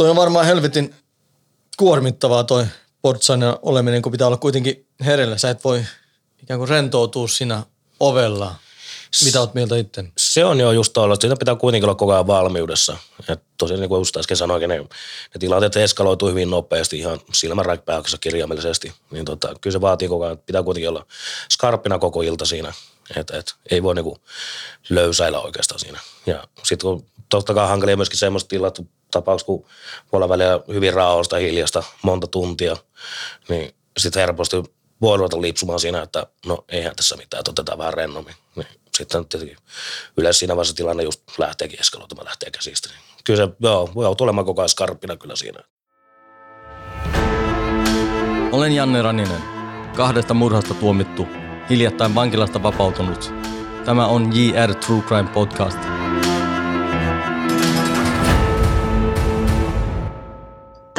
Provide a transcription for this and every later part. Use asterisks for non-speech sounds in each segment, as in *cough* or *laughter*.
toi on varmaan helvetin kuormittavaa toi portsainen oleminen, kun pitää olla kuitenkin herellä. Sä et voi ikään kuin rentoutua siinä ovella. Mitä oot mieltä itse? Se on jo just tuolla, sitä pitää kuitenkin olla koko ajan valmiudessa. Ja tosiaan niin kuin just äsken sanoinkin, ne, ne tilanteet eskaloituu hyvin nopeasti ihan silmänräkpääksessä kirjaimellisesti. Niin tota, kyllä se vaatii koko ajan, pitää kuitenkin olla skarppina koko ilta siinä. Et, et, ei voi niinku löysäillä oikeastaan siinä. Ja sitten kun totta kai hankalia myöskin semmoista tilat, kun voi olla välillä hyvin rauhallista hiljasta monta tuntia, niin sitten helposti voi ruveta lipsumaan siinä, että no eihän tässä mitään, että otetaan vähän rennommin. Niin sitten tietenkin yleensä siinä vaiheessa tilanne just lähteekin eskaloitumaan, lähtee käsistä. Niin kyllä se, joo, voi olemaan koko ajan skarppina kyllä siinä. Olen Janne Raninen, kahdesta murhasta tuomittu, hiljattain vankilasta vapautunut. Tämä on JR True Crime Podcast.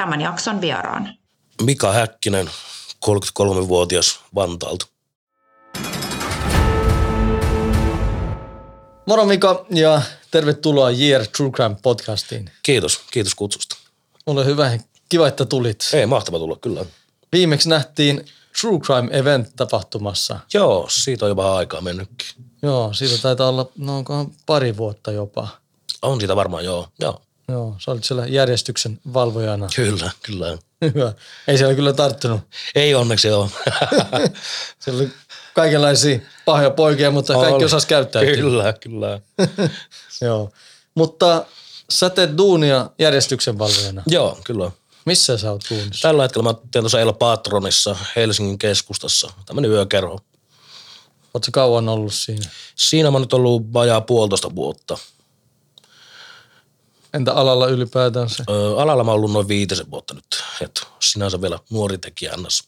Tämän jakson vieraan. Mika Häkkinen, 33-vuotias Vantaalta. Moro Mika ja tervetuloa JR True Crime Podcastiin. Kiitos, kiitos kutsusta. Ole hyvä, kiva, että tulit. Ei, mahtava tulla kyllä. Viimeksi nähtiin True Crime Event tapahtumassa. Joo, siitä on jo vähän aikaa mennytkin. Joo, siitä taitaa olla, no onkohan pari vuotta jopa. On siitä varmaan, joo. Joo, Joo, sä olit siellä järjestyksen valvojana. kyllä, kyllä. Hyvä. Ei siellä kyllä tarttunut. Ei onneksi joo. *laughs* Siellä oli kaikenlaisia pahoja poikia, mutta kaikki Oli. osas käyttäytyä. Kyllä, kyllä. *laughs* Joo. Mutta sä teet duunia järjestyksen valvojana. joo, kyllä. Missä sä oot duunissa? Tällä hetkellä mä teen tuossa El Patronissa Helsingin keskustassa. Tämmöinen yökerho. Ootko kauan ollut siinä? Siinä mä oon nyt ollut vajaa puolitoista vuotta. Entä alalla ylipäätänsä? Ö, alalla mä oon ollut noin viitisen vuotta nyt. Et sinänsä vielä nuori tekijä annas.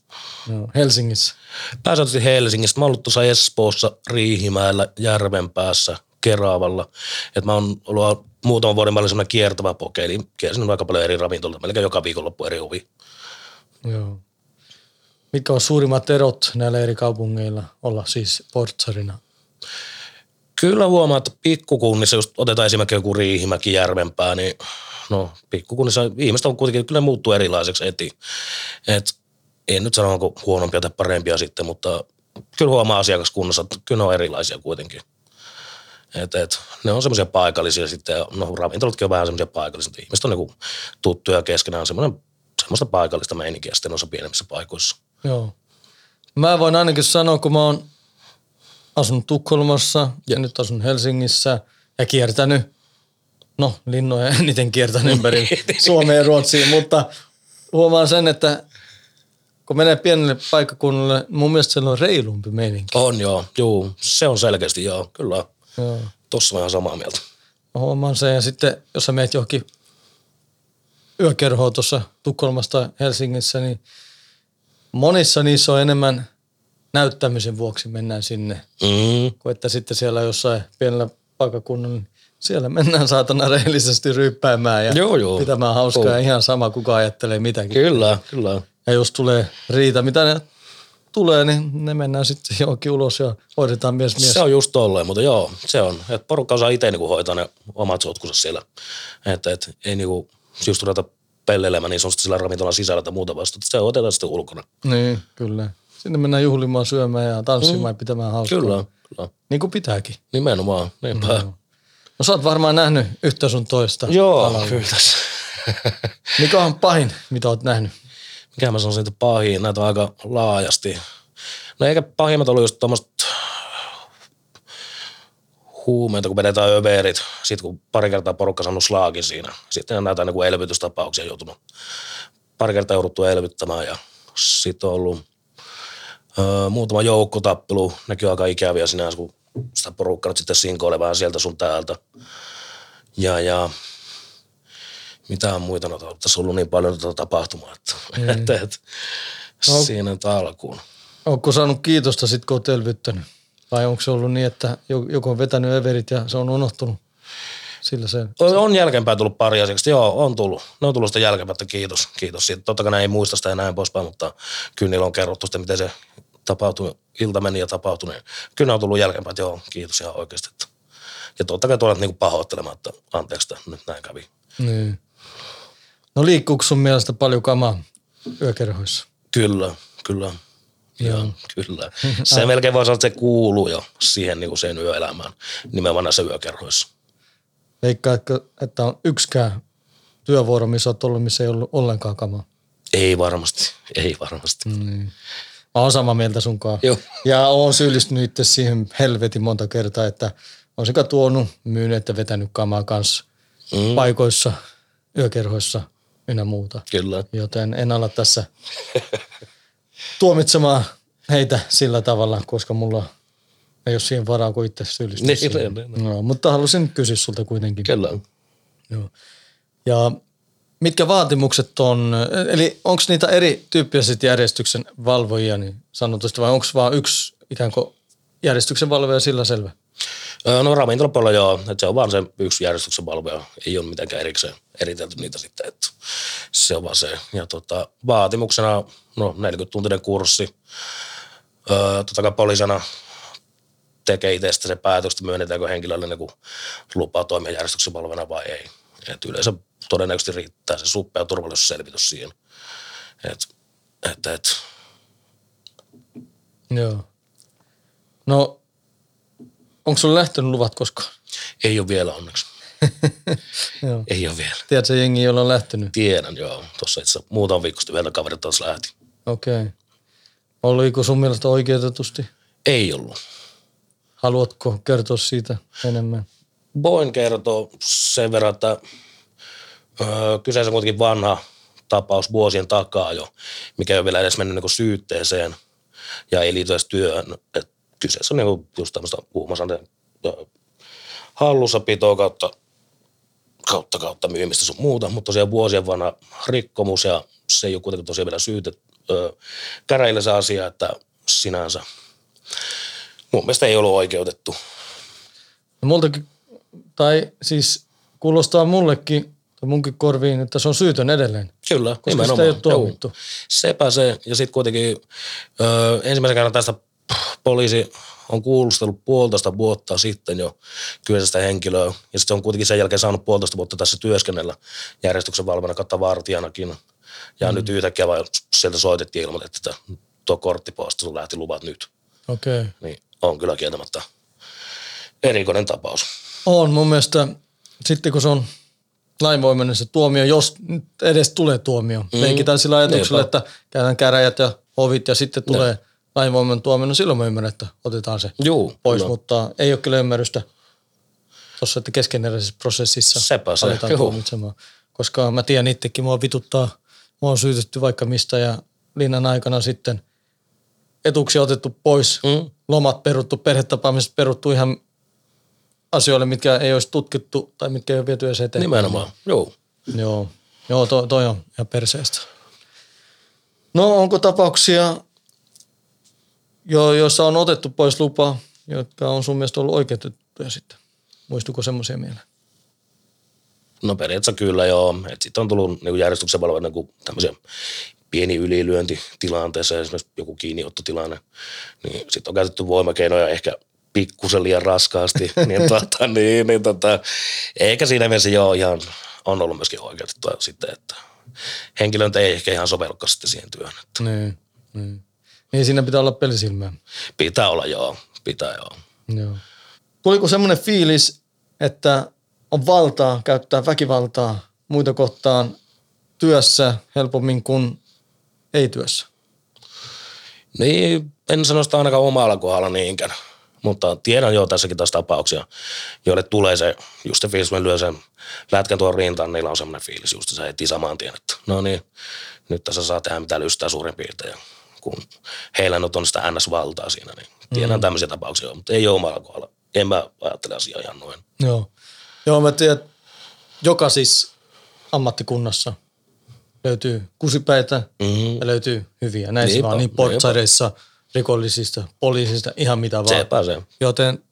Joo, Helsingissä. Pääsääntöisesti Helsingistä. Mä oon ollut tuossa Espoossa, Riihimäellä, Järvenpäässä, Keravalla. Et mä oon ollut muutaman vuoden välillä semmoinen kiertävä poke, eli kiersin aika paljon eri ravintolta, melkein joka viikonloppu eri ovi. Joo. Mitkä on suurimmat erot näillä eri kaupungeilla olla siis portsarina? Kyllä huomaa, että pikkukunnissa, just otetaan esimerkiksi joku Riihimäki, Järvenpää, niin no pikkukunnissa ihmiset on kuitenkin, kyllä muuttuu erilaiseksi eti. Et en nyt sano, onko huonompia tai parempia sitten, mutta kyllä huomaa asiakaskunnassa, että kyllä ne on erilaisia kuitenkin. Et, et, ne on semmoisia paikallisia sitten, no ravintolatkin on vähän semmoisia paikallisia, että ihmiset on niinku tuttuja keskenään, semmoinen, semmoista paikallista meininkiä sitten noissa pienemmissä paikoissa. Joo. Mä voin ainakin sanoa, kun mä oon asunut Tukholmassa ja nyt asun Helsingissä ja kiertänyt, no linnoja *laughs* eniten kiertänyt ympäri *laughs* Suomea ja Ruotsiin, mutta huomaan sen, että kun menee pienelle paikkakunnalle, mun mielestä siellä on reilumpi meininki. On joo, juu, se on selkeästi joo, kyllä. Joo. Tossa oon samaa mieltä. Mä huomaan sen ja sitten jos sä meet johonkin yökerhoon tuossa Tukholmassa tai Helsingissä, niin monissa niissä on enemmän näyttämisen vuoksi mennään sinne, Mm, kuin että sitten siellä jossain pienellä paikkakunnalla, niin siellä mennään saatana rehellisesti ryyppäämään ja Joo, joo. pitämään hauskaa Joo. ja ihan sama kuka ajattelee mitäkin. Kyllä, kyllä. Ja jos tulee riita, mitä ne tulee, niin ne mennään sitten johonkin ulos ja hoidetaan mies mies. Se on just tolleen, mutta joo, se on. Että porukka osaa itse niinku hoitaa ne omat sotkunsa siellä. Että et, ei niinku just ruveta pelleilemään niin sanotusti sillä ravintolan sisällä tai muuta vasta. Se otetaan sitten ulkona. Niin, kyllä. Sinne mennään juhlimaan, syömään ja tanssimaan ja pitämään hauskaa. Kyllä, kyllä. Niin kuin pitääkin. Nimenomaan, niinpä. Mm. No sä oot varmaan nähnyt yhtä sun toista. Joo, alalla. kyllä. *laughs* Mikä on pahin, mitä oot nähnyt? Mikä mä sanoisin, että pahin, näitä on aika laajasti. No eikä pahimmat ollut just tuommoista huumeita, kun vedetään överit. Sitten kun pari kertaa porukka saanut slaakin siinä. Sitten näitä niin kuin elvytystapauksia joutunut pari kertaa jouduttu elvyttämään ja sitten on ollut öö, muutama joukkotappelu. On aika ikäviä sinänsä, kun sitä porukkaa nyt sitten sinkoilee vähän sieltä sun täältä. Ja, ja mitään muita noita. Tässä on ollut niin paljon tuota tapahtumaa, että, mm. että, että No. siinä nyt alkuun. Ootko saanut kiitosta sit, kun oot elvyttänyt? Vai onko se ollut niin, että jo- joku on vetänyt överit ja se on unohtunut? Sillä se... On, on jälkeenpäin tullut pari asiakasta. Joo, on tullut. Ne on tullut sitä jälkeenpäin, että kiitos. Kiitos siitä. Totta kai ne ei muista sitä ja näin poispäin, mutta kyllä niillä on kerrottu sitten, miten se tapahtui, ilta meni ja tapahtui. Niin kyllä ne on tullut jälkeenpäin, että joo, kiitos ihan oikeasti. Ja totta kai tuolla niinku pahoittelemaan, että anteeksi, että nyt näin kävi. Niin. No liikkuuko sun mielestä paljon kamaa yökerhoissa? Kyllä, kyllä. Joo. Joo, kyllä. *laughs* Se melkein voi sanoa, että se kuuluu jo siihen niin kuin sen yöelämään, nimenomaan näissä yökerhoissa. Veikkaatko, että on yksikään työvuoro, missä olet ollut, missä ei ollut ollenkaan kamaa? Ei varmasti, ei varmasti. Mm. Mä oon samaa mieltä sunkaan. Joo. Ja oon syyllistynyt itse siihen helvetin monta kertaa, että on sekä tuonut, myynyt että vetänyt kamaa kanssa mm. paikoissa, yökerhoissa ynnä muuta. Kyllä. Joten en ala tässä *laughs* tuomitsemaan heitä sillä tavalla, koska mulla ei ole siihen varaa, kun itse Niin, niin, niin. No, mutta halusin kysyä sulta kuitenkin. Kyllä. Joo. Ja mitkä vaatimukset on, eli onko niitä erityyppisiä sit järjestyksen valvojia niin sanotusti, vai onko vaan yksi ikään kuin järjestyksen valvoja sillä selvä? No ravintolapuolella joo, että se on vaan se yksi järjestyksen valvoja, ei ole mitenkään erikseen eritelty niitä sitten, että se on vaan se. Ja tota, vaatimuksena, no 40-tuntinen kurssi, öö, totta kai poliisina tekee itse sitten se päätös, että myönnetäänkö henkilölle niin lupa toimia järjestyksen valvojana vai ei. Et yleensä todennäköisesti riittää se suppea turvallisuusselvitys siihen. Et, et, et, Joo. No, onko sulla lähtenyt luvat koskaan? ei ole vielä onneksi. *laughs* Joo. Ei ole vielä. Tiedätkö jengi, jolla on lähtenyt? Tiedän, joo. Tuossa itse muutaman viikko sitten yhdeltä kaverilta taas lähti. Okei. Okay. Oliko sun mielestä oikeutetusti? Ei ollut. Haluatko kertoa siitä enemmän? Voin kertoa sen verran, että öö, kyseessä on kuitenkin vanha tapaus vuosien takaa jo, mikä ei ole vielä edes mennyt niin syytteeseen ja ei liity edes työhön. Et kyseessä on niin just tämmöistä huumausaineen öö, hallussapitoa kautta, kautta, kautta myymistä sun muuta, mutta tosiaan vuosien vanha rikkomus ja se ei ole kuitenkin tosiaan vielä syytet, öö, käräjillä se asia, että sinänsä mun mielestä ei ollut oikeutettu. No multakin, tai siis kuulostaa mullekin, tai munkin korviin, että se on syytön edelleen. Kyllä, Koska sitä ei ole tuomittu. Joo. Sepä se. Ja sitten kuitenkin öö, ensimmäisen kerran tästä poliisi on kuulustellut puolitoista vuotta sitten jo kyseisestä henkilöä. Ja sitten on kuitenkin sen jälkeen saanut puolitoista vuotta tässä työskennellä järjestyksen valvona kautta vartijanakin. Ja mm. nyt yhtäkkiä vaan sieltä soitettiin ilman, että tuo kortti pois, sun lähti luvat nyt. Okei. Okay. Niin on kyllä kieltämättä erikoinen tapaus. On mun mielestä, sitten kun se on lainvoimainen se tuomio, jos nyt edes tulee tuomio. Mm. Leikitään sillä ajatuksella, Niinpä. että käydään käräjät ja ovit ja sitten tulee lainvoimainen tuomio, no silloin mä ymmärrän, että otetaan se Juu, pois, kyllä. mutta ei ole kyllä ymmärrystä tuossa, että keskeneräisessä prosessissa Sepä se, aletaan tuomitsemaan. Koska mä tiedän itsekin, mua vituttaa, mua on syytetty vaikka mistä ja linnan aikana sitten etuuksia otettu pois, Mm. lomat peruttu, perhetapaamiset peruttu ihan asioille, mitkä ei olisi tutkittu tai mitkä ei ole viety edes eteenpäin. Nimenomaan, joo. Joo, Joo to, toi on ihan perseestä. No onko tapauksia, jo, joissa on otettu pois lupa, jotka on sun mielestä ollut oikeutettuja sitten? Muistuuko semmoisia mieleen? No periaatteessa kyllä joo. Sitten on tullut niin järjestyksen valvonnan niin tämmöisiä pieni ylilyönti tilanteessa, esimerkiksi joku kiinniottotilanne, niin sitten on käytetty voimakeinoja ehkä pikkusen liian raskaasti, *laughs* niin, tota, niin, niin tota, eikä siinä mielessä joo ihan, on ollut myöskin oikeutettua sitten, että henkilö nyt ei ehkä ihan sovellutkaan sitten siihen työhön. Että Niin, niin. Niin siinä pitää olla pelisilmää. pitää olla joo, pitää joo. Joo. Tuliko semmoinen fiilis, että on valtaa käyttää väkivaltaa muita kohtaan työssä helpommin kuin ei työssä? Niin, en sano sitä ainakaan omalla kohdalla niinkään. Mutta tiedän jo tässäkin taas tapauksia, joille tulee se, just se fiilis, kun lyö sen lätkän tuon rintaan, niillä on semmoinen fiilis just se heti saman tien, että no niin, nyt tässä saa tehdä mitä lystää suurin piirtein. Ja kun heillä nyt on sitä NS-valtaa siinä, niin tiedän mm. tämmöisiä tapauksia, mutta ei ole omalla kohdalla. En mä ajattele asiaa ihan noin. Joo. Joo, mä tiedän, että joka siis ammattikunnassa löytyy kusipäitä Mm. ja löytyy hyviä. Näissä Niinpä, vaan niin portsareissa, rikollisista, poliisista, ihan mitä vaan. Sepä se. Joten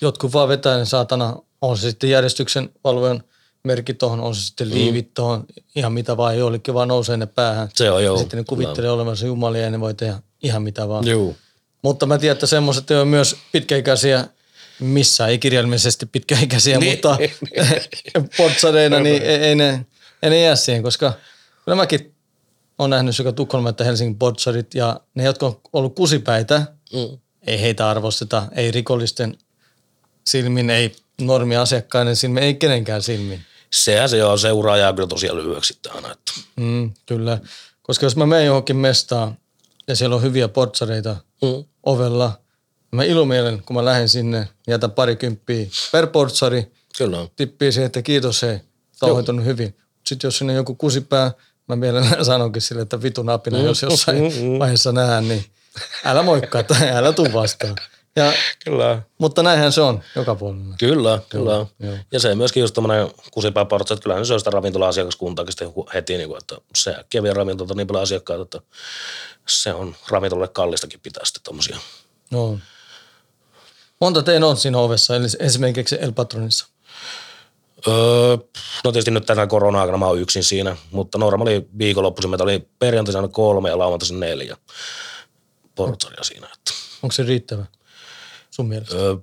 jotkut vaan vetää ne saatana, on se sitten järjestyksen valvojan merkki tuohon, on se sitten liivit tuohon, ihan mitä vaan, joillekin vaan nousee ne päähän. Se on joo. Sitten ne kuvittelee olevansa jumalia ja ne voi tehdä ihan mitä vaan. Joo. Mutta mä tiedän, että semmoiset on myös pitkäikäisiä, missä ei kirjallisesti pitkäikäisiä, Niin. mutta *laughs* *laughs* portsareina, niin ei, ei ne en jää siihen, koska kyllä mäkin olen nähnyt sekä Tukholman että Helsingin Bodsarit ja ne, jotka on ollut kusipäitä, Mm. ei heitä arvosteta, ei rikollisten silmin, ei normiasiakkaiden silmin, ei kenenkään silmin. Sehän se on seuraajaa kyllä tosiaan lyhyeksi aina. Että. Mm, kyllä, koska jos mä menen johonkin mestaan ja siellä on hyviä portsareita Mm. ovella, mä ilomielen, kun mä lähden sinne, jätän pari kymppiä per portsari, Kyllä on. tippii siihen, että kiitos hei, tää on hyvin. Sitten jos sinne joku kusipää, mä mielellään sanonkin sille, että vitun apina, jos jossain vaiheessa nähdään, niin älä moikkaa tai älä tuu vastaan. Ja, Kyllä. mutta näinhän se on joka puolella. Kyllä, kyllä. joo. Ja se myöskin just tämmöinen kusipääportsa, että kyllähän se on sitä ravintola-asiakaskuntaakin sitten heti, niin kuin, että se äkkiä vie ravintolta niin paljon asiakkaita, että se on ravintolalle kallistakin pitää sitten tommosia. No. Monta tein on siinä ovessa, eli esimerkiksi El Patronissa. Öö, no tietysti nyt tänä korona-aikana mä oon yksin siinä, mutta normaali viikonloppuisin meitä oli perjantaina kolme ja lauantaisin neljä portsaria siinä. Että. Onko se riittävä sun mielestä? Öö,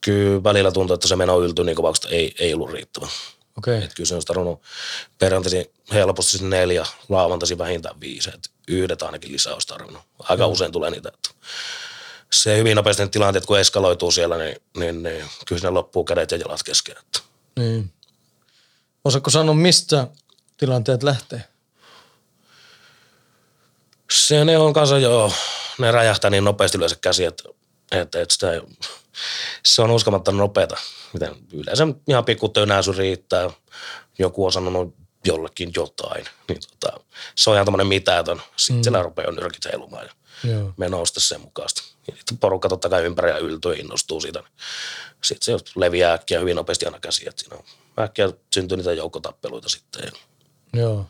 kyllä välillä tuntuu, että se meno yltyy niin kovaksi, että ei, ei ollut riittävä. Okei. Okay. Et kyllä se olisi tarvinnut perjantaisin helposti siis neljä, lauantaisin vähintään viisi. Et yhdet ainakin lisää olisi tarvinnut. Aika mm. usein tulee niitä. Että se hyvin nopeasti ne tilanteet, kun eskaloituu siellä, niin, niin, niin kyllä sinne loppuu kädet ja jalat kesken. Että. Niin. Osaatko sanoa, mistä tilanteet lähtee? Se ne on kanssa joo, ne räjähtää niin nopeasti yleensä käsi, että, että, että sitä ei, se on uskomatta nopeata. Miten yleensä ihan pikku tönäisy riittää. Joku on sanonut jollekin jotain. Niin tota, se on ihan tämmöinen mitätön. Sitten mm. siellä rupeaa nyrkit heilumaan ja Joo. meno sitten sen mukaista. Ja porukka totta kai ympäri ja yltyy ja innostuu siitä. Sitten se leviää äkkiä hyvin nopeasti aina käsiin. Että siinä on äkkiä syntyy niitä joukkotappeluita sitten. Joo,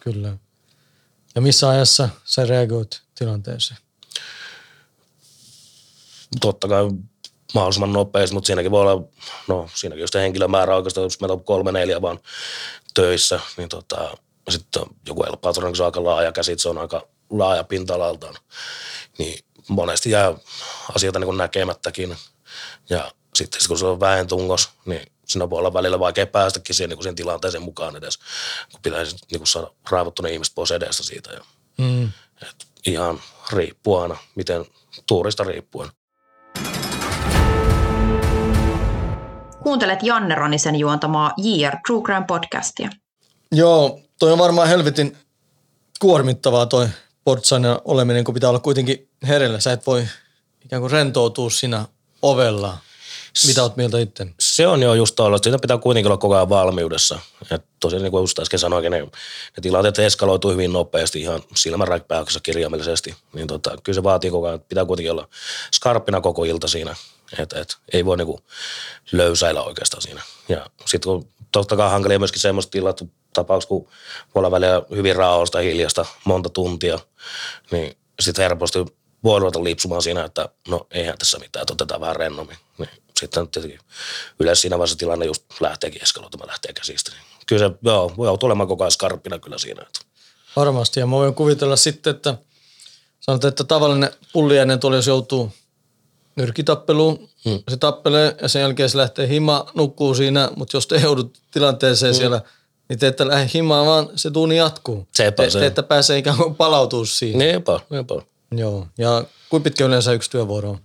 kyllä. Ja missä ajassa sä reagoit tilanteeseen? totta kai mahdollisimman nopeasti, mutta siinäkin voi olla, no siinäkin jos henkilömäärä oikeastaan, jos meillä on kolme neljä vaan töissä, niin tota, sitten joku El Patron, on aika laaja käsit, se on aika laaja pinta-alaltaan, niin monesti jää asioita niin näkemättäkin. Ja sitten kun se on väentungos, niin siinä voi olla välillä vaikea päästäkin siihen, niin kuin siihen tilanteeseen mukaan edes, kun pitäisi niin kuin saada raivottu ne ihmiset pois edestä siitä. Ja, Mm. et ihan riippuu aina, miten tuurista riippuen. Kuuntelet Janne Ronisen juontamaa JR True Crime podcastia. Joo, toi on varmaan helvetin kuormittavaa toi portsaina oleminen, kun pitää olla kuitenkin hereillä. Sä et voi ikään kuin rentoutua siinä ovella. Mitä oot mieltä itse? Se on jo just tuolla, siitä pitää kuitenkin olla koko ajan valmiudessa. Et tosiaan niin kuin just äsken sanoinkin, ne, ne tilanteet eskaloituu hyvin nopeasti ihan silmänräkpäyksessä kirjaimellisesti. Niin tota, kyllä se vaatii koko ajan, pitää kuitenkin olla skarppina koko ilta siinä. Et, et, ei voi niinku löysäillä oikeastaan siinä. Ja sitten kun totta kai hankalia myöskin semmoista tilat, tapauksia, kun voi olla välillä hyvin raaosta hiljasta monta tuntia, niin sitten helposti voi ruveta lipsumaan siinä, että no eihän tässä mitään, että otetaan vähän rennommin. Niin sitten tietenkin yleensä siinä vaiheessa tilanne just lähteekin eskaloitumaan, lähtee käsistä. Niin kyllä se joo, voi joutua olemaan koko ajan skarppina kyllä siinä. Että. Varmasti. Ja mä voin kuvitella sitten, että sanotaan, että tavallinen pulliainen tuolla, jos joutuu nyrkitappeluun, hmm. se tappelee ja sen jälkeen se lähtee hima, nukkuu siinä, mutta jos te joudut tilanteeseen hmm. siellä, niin te ette lähde himaan, vaan se tuuni jatkuu. Sepä te, se. te ette pääse ikään kuin palautua siihen. Niinpä, niinpä. Joo. Ja kuinka pitkä yleensä yksi työvuoro on?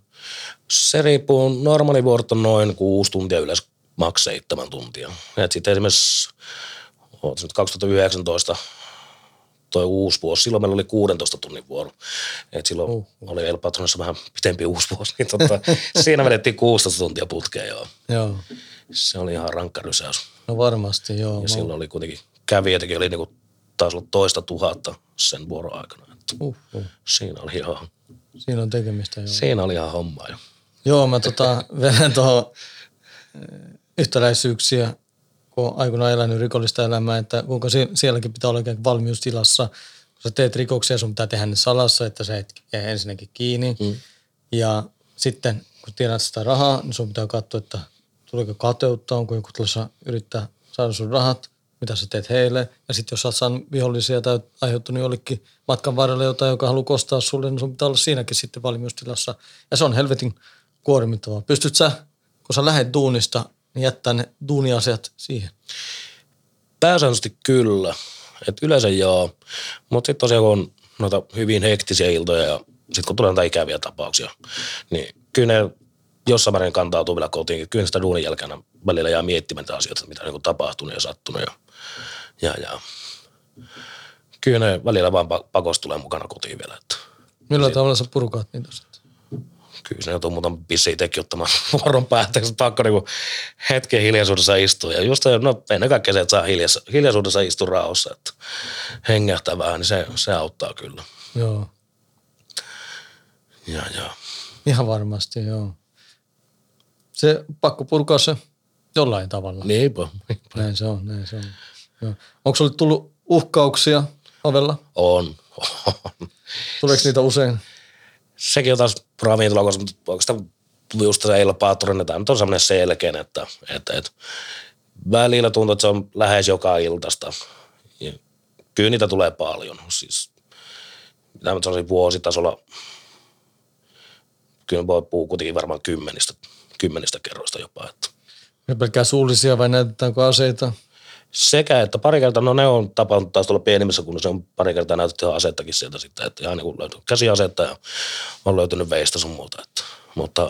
Se riippuu, normaali vuorot on noin kuusi tuntia yleensä, maks seitsemän tuntia. Et sitten esimerkiksi oot se nyt 2019 toi uusi vuosi, silloin meillä oli 16 tunnin vuoro. Et silloin uh, uh. oli El Patronissa vähän pitempi uusi vuosi, niin tota, siinä vedettiin 16 tuntia putkeen joo. Joo. Se oli ihan rankka rysäys. No varmasti, joo. Ja Mä- silloin oli kuitenkin, kävijöitäkin oli niinku, taas ollut toista tuhatta sen vuoron aikana. Et Uh, uh. siinä oli ihan, Siinä on tekemistä, joo. siinä oli ihan homma jo. Joo, mä tota, vedän tuohon eh, yhtäläisyyksiä, kun aikoinaan elänyt rikollista elämää, että kuinka sie- sielläkin pitää olla ikään valmiustilassa. Kun sä teet rikoksia, sun pitää tehdä ne salassa, että sä et jää ensinnäkin kiinni. Mm. Ja sitten kun tiedät sitä rahaa, niin sun pitää katsoa, että tuleeko kateutta, onko joku tulossa yrittää saada sun rahat, mitä sä teet heille. Ja sitten jos sä oot vihollisia tai aiheuttanut jollekin matkan varrella jotain, joka haluaa kostaa sulle, niin sun pitää olla siinäkin sitten valmiustilassa. Ja se on helvetin kuormittavaa. Pystyt sä, kun sä lähdet duunista, niin jättää ne duuniasiat siihen? Pääsääntöisesti kyllä. Et yleensä joo. Mutta sitten tosiaan kun on noita hyvin hektisiä iltoja ja sitten kun tulee noita ikäviä tapauksia, niin kyllä ne jossain määrin kantautuu vielä kotiin. Kyllä sitä duunin jälkeen välillä jää miettimään niitä asioita, mitä on niin tapahtunut ja sattunut. Ja, ja, ja. Kyllä ne välillä vaan pakosta tulee mukana kotiin vielä. Että Millä tavalla sä purkaat niitä sitten? kyllä se joutuu muutaman pissi itsekin ottamaan *laughs* vuoron päätteeksi. Pakko niinku hetken hiljaisuudessa istua. Ja just no, ennen kaikkea se, että saa hiljas, hiljaisuudessa istua rauhassa, että hengähtää vähän, niin se, se auttaa kyllä. Joo. Ja, ja. Ihan varmasti, joo. Se pakko purkaa se jollain tavalla. Niinpä. Näin se on, näin se on. Joo. Onko sulle tullut uhkauksia ovella? On. on. Tuleeko niitä usein? Sekin on taas ravintola, koska oikeastaan just se ilpaattorin, että nyt on semmoinen selkeä, että, että, että välillä tuntuu, että se on lähes joka iltasta. Ja kyllä niitä tulee paljon. Siis, mitä mä sanoisin vuositasolla, kyllä voi puhukutiin varmaan kymmenistä, kymmenistä kerroista jopa. Että. Ne pelkkää suullisia vai näytetäänkö aseita? Sekä, että pari kertaa, no ne on tapahtunut taas tuolla pienimmissä kunnossa, on pari kertaa näytetty asettakin sieltä sitten, että ihan niin löytyy käsiasetta ja on löytynyt veistä sun muuta. Että, mutta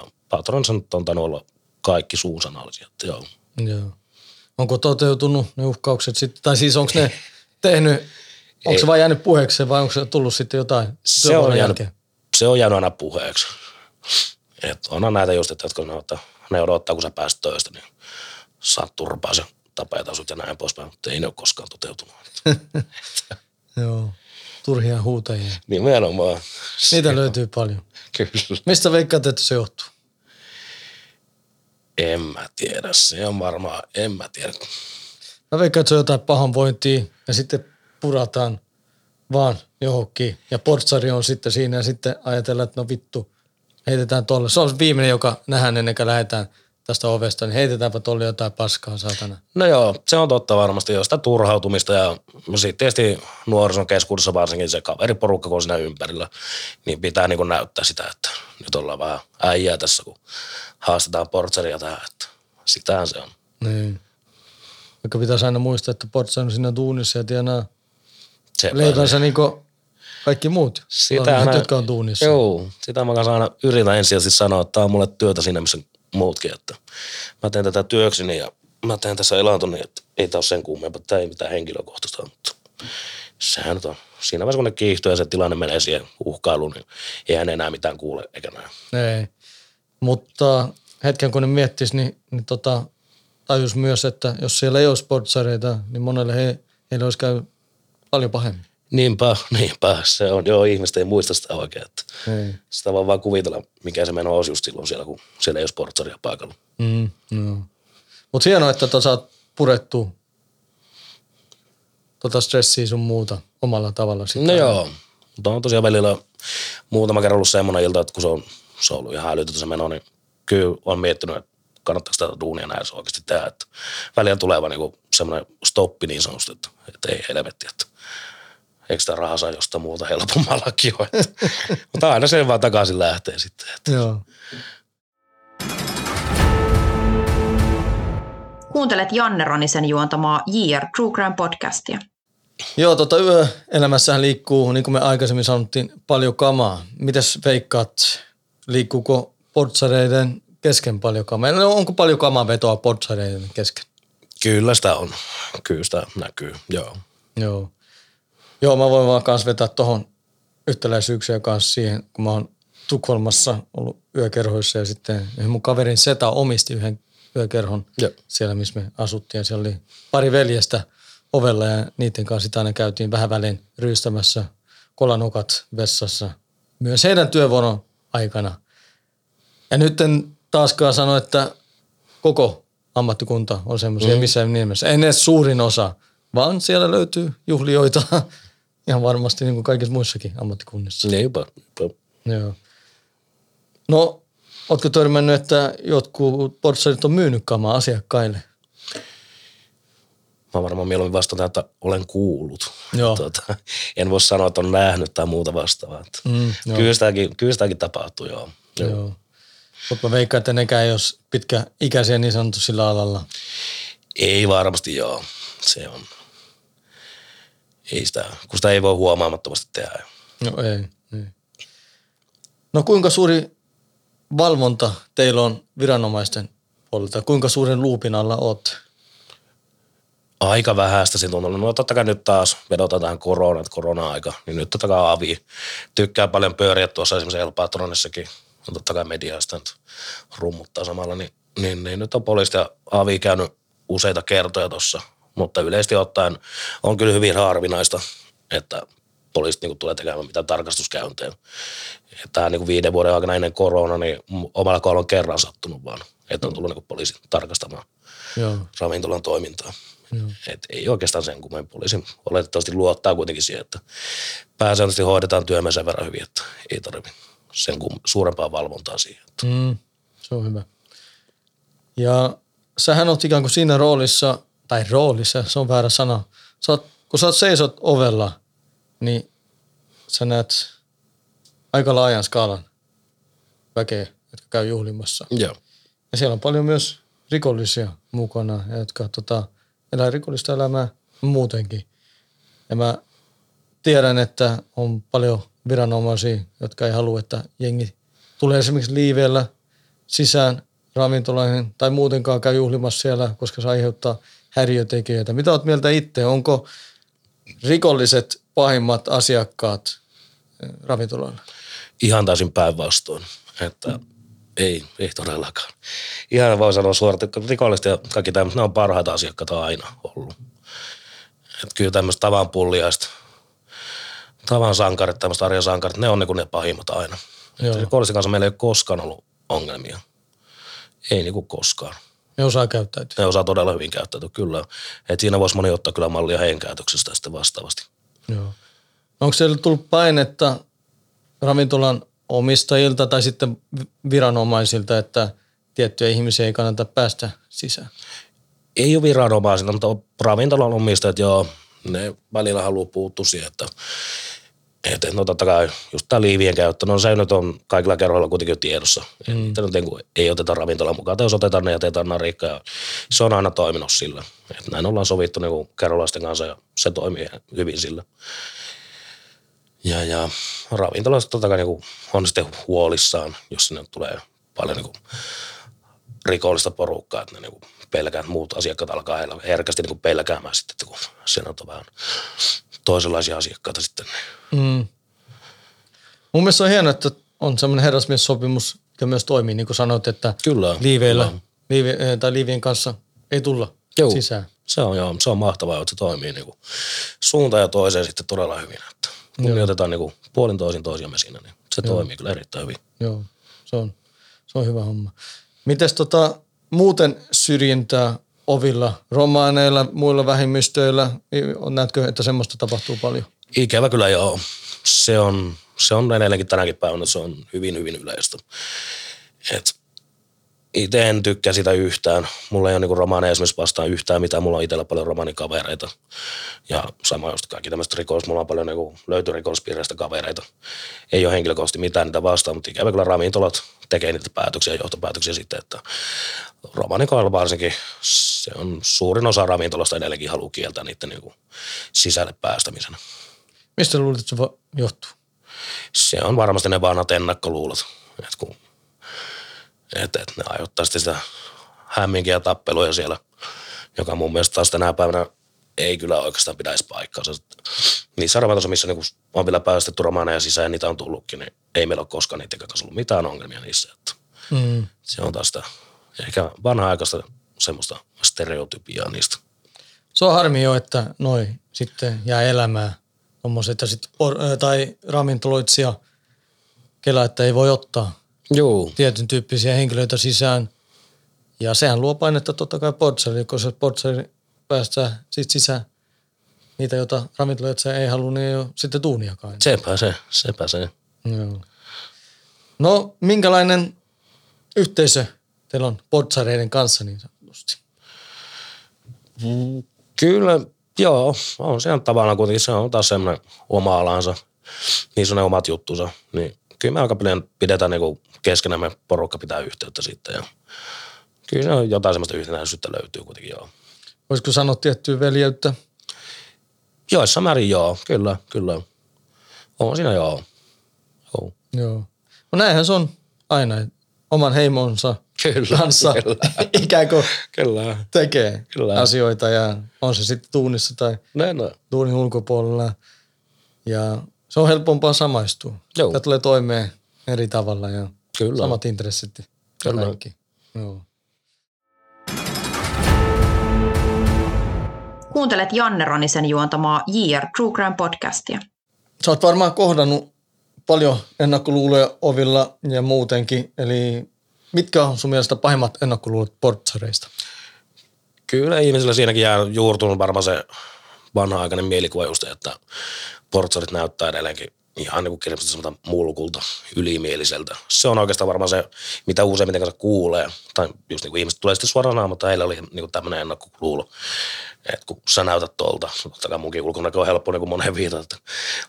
nyt on tainnut olla kaikki suusanallisia, että joo. Joo. Onko toteutunut ne uhkaukset sitten, tai siis onko ne tehnyt, onko se vain jäänyt puheeksi vai onko se tullut sitten jotain Se on, jäänyt, jälkeen? se on jäänyt aina puheeksi. Et onhan näitä just, että jotka ne odottaa, kun sä pääset töistä, niin saat turpaa se tapajat ja näin poispäin, mutta ei ne ole koskaan toteutunut. *laughs* Joo. Turhia huutajia. Nimenomaan. Niitä löytyy paljon. Kyllä. Mistä veikkaat, että se johtuu? En mä tiedä. Se on varmaan, en mä tiedä. Mä veikkaan, että se on jotain pahanvointia ja sitten purataan vaan johonkin. Ja portsari on sitten siinä ja sitten ajatellaan, että no vittu, heitetään tolle. Se on se viimeinen, joka nähdään ennen kuin lähdetään tästä ovesta, niin heitetäänpä tolle jotain paskaa, saatana. No joo, se on totta varmasti, jo sitä turhautumista ja sitten tietysti nuorison keskuudessa varsinkin se kaveriporukka, kun on siinä ympärillä, niin pitää niin näyttää sitä, että nyt ollaan vähän äijää tässä, kun haastetaan portsaria tähän, että sitähän se on. Niin. Vaikka pitäisi aina muistaa, että portsari on siinä duunissa ja tienaa leipänsä niin kuin kaikki muut, Sitä on, aina, jotka on duunissa. Joo, sitä mä kanssa aina yritän ensisijaisesti sanoa, että tämä on mulle työtä siinä, missä muutkin, että mä teen tätä työkseni ja mä teen tässä elantoni, että ei tämä ole sen kummempaa, tämä ei mitään henkilökohtaista, mutta sehän on. Siinä vaiheessa, kun ne kiihtyy ja se tilanne menee siihen uhkailuun, niin eihän enää mitään kuule eikä näin. Ei. Mutta hetken kun ne miettis, niin, niin tota, tajus myös, että jos siellä ei ole sportsareita, niin monelle he, heille olisi käy paljon pahemmin. Niinpä, *laughs* niinpä. Se on, joo, ihmiset ei muista sitä oikein. Että Ei. sitä vaan vaan kuvitella, mikä se meno olisi just silloin siellä, kun siellä ei ole sportsaria paikalla. Mm, no. Mutta hienoa, että tota saat purettu tota stressiä sun muuta omalla tavalla. Sit No joo, mutta on tosiaan välillä muutama kerran ollut semmoinen ilta, että kun se on, se on ollut ihan älytöntä se meno, niin kyllä on miettinyt, että kannattaako tätä duunia näin se oikeasti tehdä. Että välillä tulee vaan niinku semmoinen stoppi niin sanotusti, että, että ei helvetti, että eikö sitä rahaa saa jostain muuta helpommallakin ole. *laughs* Mutta aina sen vaan takaisin lähtee sitten. Että. Joo. Kuuntelet Janne Ronisen juontamaa JR True Crime podcastia. Joo, tota yöelämässähän liikkuu, niin kuin me aikaisemmin sanottiin, paljon kamaa. Mites veikkaat, liikkuuko portsareiden kesken paljon kamaa? No, onko paljon kamaa vetoa portsareiden kesken? Kyllä sitä on. Kyllä sitä näkyy, joo. Joo. Joo, mä voin vaan kanssa vetää tuohon yhtäläisyyksiä kanssa siihen, kun mä oon Tukholmassa ollut yökerhoissa ja sitten mun kaverin Seta omisti yhden yökerhon Joo. siellä, missä me asuttiin. Siellä oli pari veljestä ovella ja niiden kanssa sitä aina käytiin vähän välein ryystämässä kolanukat vessassa. Myös heidän työvuoron aikana. Ja nyt en taaskaan sano, että koko ammattikunta on semmoisia mm. missään nimessä. En edes suurin osa, vaan siellä löytyy juhlioita ihan varmasti niin kuin kaikissa muissakin ammattikunnissa. Niinpä. niinpä. Joo. No, ootko törmännyt, että jotkut portsarit on myynyt kamaa asiakkaille? Mä varmaan mieluummin vastaan, että olen kuullut. Joo. Tota, en voi sanoa, että on nähnyt tai muuta vastaavaa. Mm, joo. kyllä, sitäkin, kyllä sitäkin tapahtuu, joo. joo. Joo. Mutta mä veikkaan, että nekään ei ole pitkä ikäisiä niin sanotusti sillä alalla. Ei varmasti joo. Se on. Ei sitä, kun sitä ei voi huomaamattomasti tehdä. No ei, ei. No kuinka suuri valvonta teillä on viranomaisten puolelta? Kuinka suuren luupin alla oot? Aika vähäistä on ollut. No totta kai nyt taas vedotaan tähän koronaan, korona-aika, niin nyt totta kai Avi tykkää paljon pyöriä tuossa esimerkiksi El Patronissakin. No totta kai mediasta nyt rummuttaa samalla, niin, niin, niin nyt on poliisi ja Avi käynyt useita kertoja tuossa, mutta yleisesti ottaen on kyllä hyvin harvinaista, että poliisit niin tulee tekemään mitään tarkastuskäyntejä. Tämä niin viiden vuoden aikana ennen korona, niin omalla kohdalla on kerran sattunut vaan, että on tullut niin poliisi tarkastamaan Joo. ravintolan toimintaa. Et ei oikeastaan sen kummemmin poliisi oletettavasti luottaa kuitenkin siihen, että pääsääntöisesti hoidetaan työmme sen verran hyvin, että ei tarvitse sen kum- suurempaa valvontaa siihen. Mm, se on hyvä. Ja sähän oot ikään kuin siinä roolissa, tai roolissa, se on väärä sana. Sä oot, kun sä oot seisot ovella, niin sä näet aika laajan skaalan väkeä, jotka käy juhlimassa. Joo. Ja siellä on paljon myös rikollisia mukana, jotka tota, elää rikollista elämää muutenkin. Ja mä tiedän, että on paljon viranomaisia, jotka ei halua, että jengi tulee esimerkiksi liiveellä sisään ravintoloihin tai muutenkaan käy juhlimassa siellä, koska se aiheuttaa häiriötekijöitä. Mitä oot mieltä itse? Onko rikolliset pahimmat asiakkaat eh, ravintoloilla? Ihan täysin päinvastoin, että ei, ei todellakaan. Ihan voi sanoa suoraan, että rikolliset ja kaikki tämmöiset, ne on parhaita asiakkaita aina ollut. Että kyllä tämmöiset tavan pulliaista, tavan sankarit, tämmöiset arjen sankarit, ne on niin kuin ne pahimmat aina. Joo. Rikollisten kanssa meillä ei ole koskaan ollut ongelmia. Ei niin kuin koskaan. Ne osaa käyttäytyä. Ne osaa todella hyvin käyttäytyä, kyllä. Et siinä voisi moni ottaa kyllä mallia heidän käytöksestä sitten vastaavasti. Joo. Onko siellä tullut painetta ravintolan omistajilta tai sitten viranomaisilta, että tiettyjä ihmisiä ei kannata päästä sisään? Ei ole viranomaisilta, mutta ravintolan omistajat, joo, ne välillä haluaa puuttua siihen, että et, no totta kai just tämä liivien käyttö, no se nyt on kaikilla kerroilla kuitenkin tiedossa. Mm. Että nyt niin kuin ei oteta ravintolan mukaan, tai jos otetaan ne jätetään narikka ja se on aina toiminut sillä. Et näin ollaan sovittu niin kerrolaisten kanssa ja se toimii hyvin sillä. Ja, ja ravintolaiset totta kai niin on sitten huolissaan, jos sinne tulee paljon niin kuin rikollista porukkaa, että ne niin pelkää, muut asiakkaat alkaa herkästi niin pelkäämään sitten, että kun siinä on vähän toisenlaisia asiakkaita sitten. Mm. Mun mielestä on hienoa, että on semmoinen herrasmies-sopimus, joka myös toimii, niin kuin sanoit, että Kyllä, liiveillä kyllä. liive, eh, tai liivien kanssa ei tulla Joo. sisään. Se on, joo, se on mahtavaa, että se toimii niin kuin suuntaan ja toiseen sitten todella hyvin. Että kunnioitetaan niin kuin puolin toisin toisiamme siinä, niin se joo. toimii kyllä erittäin hyvin. Joo, se on, se on hyvä homma. Mites tota, muuten syrjintää ovilla, romaaneilla, muilla vähemmistöillä, näetkö, että semmoista tapahtuu paljon? Ikävä kyllä joo. Se on, se on edelleenkin tänäkin päivänä, se on hyvin, hyvin yleistä. Et itse en tykkää sitä yhtään. Mulla ei ole niinku romaaneja esimerkiksi vastaan yhtään mitään. Mulla on itsellä paljon romaanikavereita. Ja sama just kaikki tämmöistä rikos. Mulla on paljon niinku löytyy rikospiireistä kavereita. Ei ole henkilökohtaisesti mitään niitä vastaan, mutta ikävä kyllä ravintolat tekee niitä päätöksiä ja johtopäätöksiä sitten, että romaanikoilla varsinkin se on suurin osa ravintolasta edelleenkin haluaa kieltää niiden niinku sisälle päästämisen. Mistä luulet, että se voi johtuu? se on varmasti ne vanhat ennakkoluulot, että kun, et, et ne aiheuttaa sitten sitä hämminkiä ja tappeluja siellä, joka mun mielestä taas tänä päivänä ei kyllä oikeastaan pitäisi paikkaansa. Niissä ravintoloissa, missä niinku on vielä päästetty romaaneja sisään, niitä on tullutkin, niin ei meillä ole koskaan niiden kanssa ollut mitään ongelmia niissä. Että Mm. se on taas sitä ehkä vanha-aikaista semmoista stereotypiaa niistä. Se on harmi jo, että noi sitten jää elämään tommoset, ja sit, tai ravintoloitsija kelaa, että ei voi ottaa Joo. tietyn tyyppisiä henkilöitä sisään. Ja sehän luo painetta totta kai portsarille, koska se portsari päästää sit sisään niitä, joita ravintoloitsija ei halua, niin ei ole sitten tuuniakaan. Sepä se, sepä se. Joo. No, minkälainen yhteisö teillä on portsareiden kanssa niin sanotusti? Kyllä, joo, on se tavallaan kuitenkin, se on taas semmoinen oma alansa, niissä on ne omat juttunsa, niin kyllä me aika paljon pidetään niinku keskenämme porukka pitää yhteyttä sitten ja kyllä se on jotain semmoista yhtenäisyyttä löytyy kuitenkin joo. Voisiko sanoa tiettyä veljeyttä? Joissa määrin joo, kyllä, kyllä. On siinä joo. joo. Joo. No näinhän se on aina, oman heimonsa Kyllä, kanssa kyllä. *laughs* ikään kuin Kyllä. tekee Kyllä. asioita ja on se sitten tuunissa tai Näin on. duunin ulkopuolella. Ja se on helpompaa samaistua. Joo. Sitä tulee toimeen eri tavalla ja Kyllä. samat intressit Kyllä. kaikki. Joo. Kuuntelet Janne Ranisen juontamaa JR True Crime podcastia. Sä oot varmaan kohdannut paljon ennakkoluuloja ovilla ja muutenkin. Eli mitkä on sun mielestä pahimmat ennakkoluulot portsareista? Kyllä ihmisillä siinäkin jää juurtunut varmaan se vanha-aikainen mielikuva just, että portsarit näyttää edelleenkin ihan niin kuin kirjallisesti sanotaan mulkulta, ylimieliseltä. Se on oikeastaan varmaan se, mitä useimmiten kanssa kuulee. Tai just niin kuin ihmiset tulee sitten suoraan mutta heillä oli niin tämmöinen ennakkoluulo. Että kun sä näytät tuolta, totta kai munkin ulkonäkö on helppo niin kuin monen viitata, että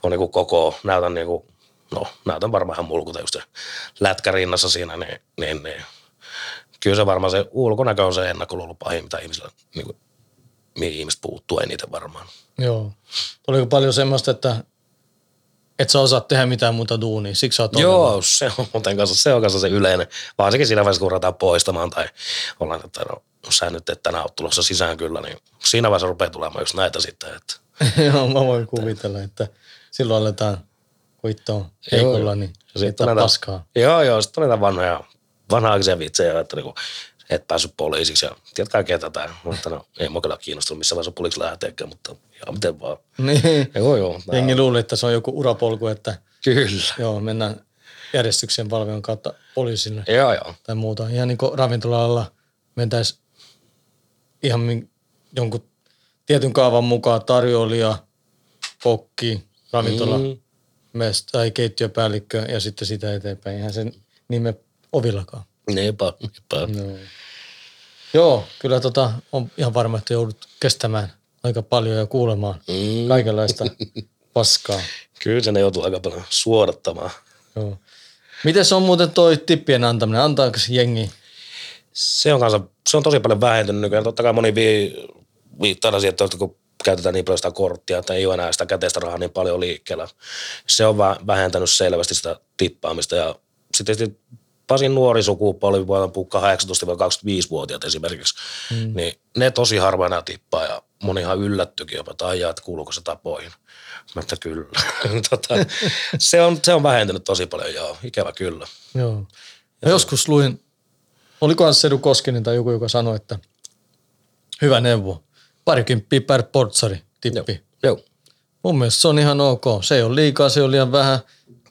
on niin kuin koko, näytän niin kuin, no näytän varmaan ihan mulkulta just se lätkä rinnassa siinä, niin, niin, niin kyllä se varmaan se ulkonäkö on se ennakkoluulo pahin, mitä ihmisillä, niin kuin, mihin ihmiset puuttuu eniten varmaan. Joo. Oliko paljon semmoista, että et sä osaat tehdä mitään muuta duunia, siksi sä oot? Joo, se on muuten kanssa, se on kanssa se yleinen. Varsinkin siinä vaiheessa, kun ruvetaan poistamaan tai ollaan, että no, sä nyt et tänään oot tulossa sisään kyllä, niin siinä vaiheessa rupeaa tulemaan just näitä sitten, että *laughs* Joo, mä voin kuvitella, että silloin aletaan huittoon heikolla, niin sitten näitä- paskaa. Joo, joo, sitten on näitä vanhoja, vanha-aikaisia vitsejä, että niinku, et päässyt poliisiksi ja tiedät kaikkea tätä. Mutta no, ei mua kyllä kiinnostunut missä vaiheessa poliisiksi lähteekään, mutta ihan miten vaan. Niin. *laughs* Joo, joo. nää Jengi luuli, että se on joku urapolku, että Kyllä. joo, mennään järjestyksen palvelun kautta poliisille Joo, joo. tai muuta. Ihan niin kuin ravintolalla mentäisi ihan min- jonkun tietyn kaavan mukaan tarjoilija, kokki, ravintola, Mm. Mest- tai keittiöpäällikkö ja sitten sitä eteenpäin. Eihän sen nime ovillakaan. Niinpä, niinpä. Joo. Joo, kyllä tota, on ihan varma, että joudut kestämään aika paljon ja kuulemaan Mm. kaikenlaista paskaa. *laughs* Kyllä sen joutuu aika paljon suodattamaan. Joo. Miten se on muuten toi tippien antaminen? Antaako se jengi? Se on, kanssa, se on tosi paljon vähentynyt nykyään. Totta kai moni vii, viittaa siihen, että kun käytetään niin paljon sitä korttia, että ei ole enää sitä käteistä rahaa niin paljon liikkeellä. Se on vä- vähentänyt selvästi sitä tippaamista. Ja sitten Pasin nuori sukupolvi, voidaan puhua 18-25-vuotiaat esimerkiksi, mm. niin ne tosi enää tippaa ja moni ihan yllättyikin jopa, että aijaa, että kuuluuko se tapoihin. Mä että kyllä. *laughs* tota, se, on, se on vähentynyt tosi paljon, joo, ikävä kyllä. Joo. Ja joskus luin, olikohan se Sedu Koskinen tai joku, joka sanoi, että hyvä neuvo. Parikymppiä per portsari tippi. Joo. Mun mielestä se on ihan ok. Se ei ole liikaa, se on liian vähän.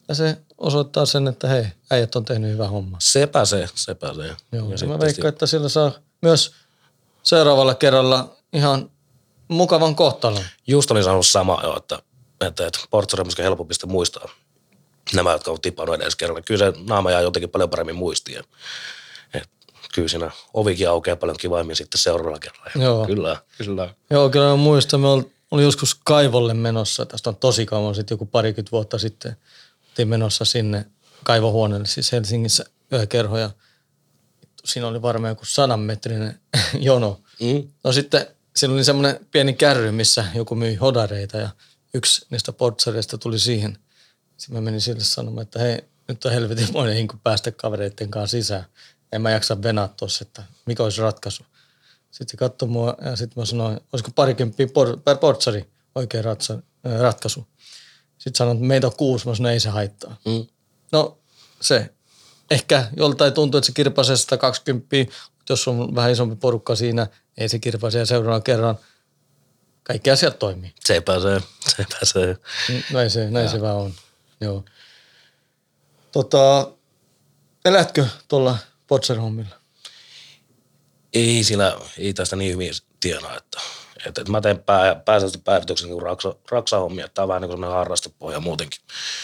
Ja se osoittaa sen, että hei, äijät on tehnyt hyvää hommaa. Sepä se, sepä se. Joo, Ja mä veikkaan, että sillä saa myös seuraavalla kerralla ihan mukavan kohtalon. Just olin sanonut sama jo, että, että, että portsari on myöskin helpompi muistaa nämä, jotka on tipannut edes kerralla. Kyllä se naama jää jotenkin paljon paremmin muistiin. Kyllä siinä ovikin aukeaa paljon kivaimin sitten seuraavalla kerralla. Joo. Kyllä, kyllä. Joo, kyllä mä muistan, me ol- olin joskus kaivolle menossa, tästä on tosi kauan sitten, joku parikymmentä vuotta sitten, oltiin menossa sinne kaivohuoneelle, siis Helsingissä yökerho ja siinä oli varmaan joku sadan metrinen *laughs* jono. Mm. No sitten siinä oli semmoinen pieni kärry, missä joku myi hodareita ja yksi niistä portsareista tuli siihen. Sitten mä menin sille sanomaan, että hei, nyt on helvetinmoinen hinku päästä kavereiden kanssa sisään. En mä jaksa venaa tuossa, että mikä olisi ratkaisu. Sitten se katsoi mua ja sitten mä sanoin, olisiko parikymppiä por, per portsari oikea ratsa, äh, ratkaisu. Sitten sanoin, että meitä on kuusi, mä sanoin, ei se haittaa. Mm. No se, ehkä joltain tuntuu, että se kirpaisee 120, mutta jos on vähän isompi porukka siinä, ei se kirpaise ja seuraavan kerran kaikki asiat toimii. Se, sepä se. Mm, Näin se, näin se vaan on. Joo. Tota, elätkö tuolla Potser-hommilla? Ei sillä, ei tästä niin hyvin tienaa, että, että, että mä teen pää, pääsääntöisesti päivityksen niin raksa, raksahommia, että tämä on vähän niin kuin harrastepohja muutenkin.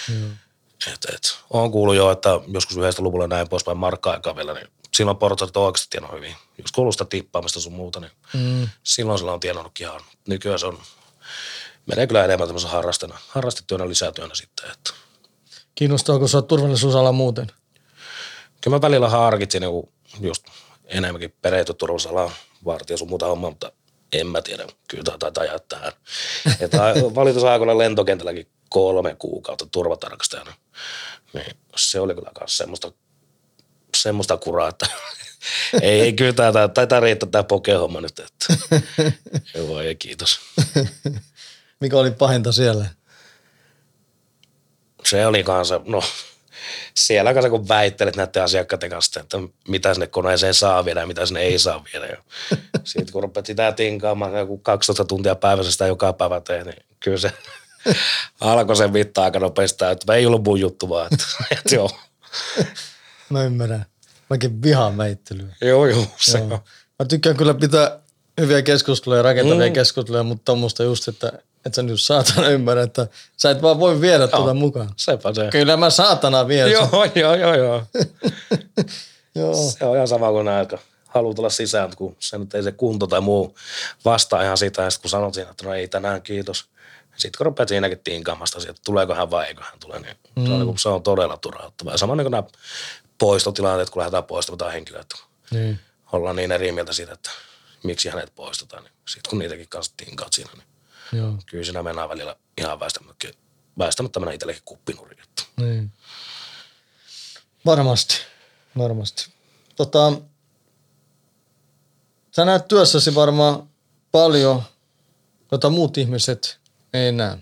Joo. Et, et, on kuullut jo, että joskus yhdestä luvulla näin poispäin markka-aikaa vielä, niin silloin portsarit on oikeasti tiennyt hyvin. Jos kuuluu sitä tippaamista sun muuta, niin Mm. silloin sillä on tienannutkin ihan. Nykyään se on, menee kyllä enemmän tämmöisen harrastena, harrastetyönä lisätyönä sitten. Että. Kiinnostaako sinua turvallisuusala muuten? Kyllä mä välillä harkitsin niin just enemmänkin perehtyä turvallisuusalaan vartija sun muuta hommaa, mutta En mä tiedä, kyllä tämä taitaa jää tähän. *laughs* Valitusaikoina lentokentälläkin kolme kuukautta turvatarkastajana. Niin se oli kyllä myös semmoista, semmoista kuraa, että *laughs* ei, ei kyllä tämä taitaa riittää tämä pokehomma nyt. Että. *laughs* Joo, ei kiitos. Mikä oli pahinta siellä? Se oli kanssa, no siellä kanssa kun väittelet näiden asiakkaiden kanssa, että mitä sinne koneeseen saa viedä ja mitä sinne ei saa viedä. Sitten kun rupeat sitä tinkaamaan joku 12 tuntia päivässä sitä joka päivä teet, niin kyllä se *laughs* alkoi sen mittaa aika nopeasti, että ei ollut mun juttu vaan, että, *laughs* että joo. *laughs* Mä ymmärrän. Mäkin vihaan väittelyä. Joo, joo, se Joo. on. Mä tykkään kyllä pitää hyviä keskusteluja, rakentavia mm. keskusteluja, mutta tommoista just, että et sä nyt saatana ymmärrä, että sä et vaan voi viedä tuota mukaan. Sepä se. Kyllä mä saatana vien. Joo, joo, joo, joo. *laughs* Joo. Se on ihan sama kuin näin, kun haluaa tulla sisään, kun se nyt ei se kunto tai muu vastaa ihan sitä. Ja sitten kun sanot siinä, että no ei tänään, kiitos. Sitten kun rupeat siinäkin tinkaamasta, että tuleeko hän vai eikö hän tule, niin mm. se, on, niin se on todella turhauttavaa. Sama niin kuin nämä poistotilanteet, kun lähdetään poistamaan että Niin. ollaan niin eri mieltä siitä, että miksi hänet poistetaan. Niin sitten kun niitäkin kanssa tinkaat siinä, niin Joo. kyllä siinä mennään välillä ihan väistämättä, väistämättä mennään itsellekin kuppinuriin. Että Niin. Varmasti. Varmasti. Tota, sä näet työssäsi varmaan paljon, jota muut ihmiset ei näe.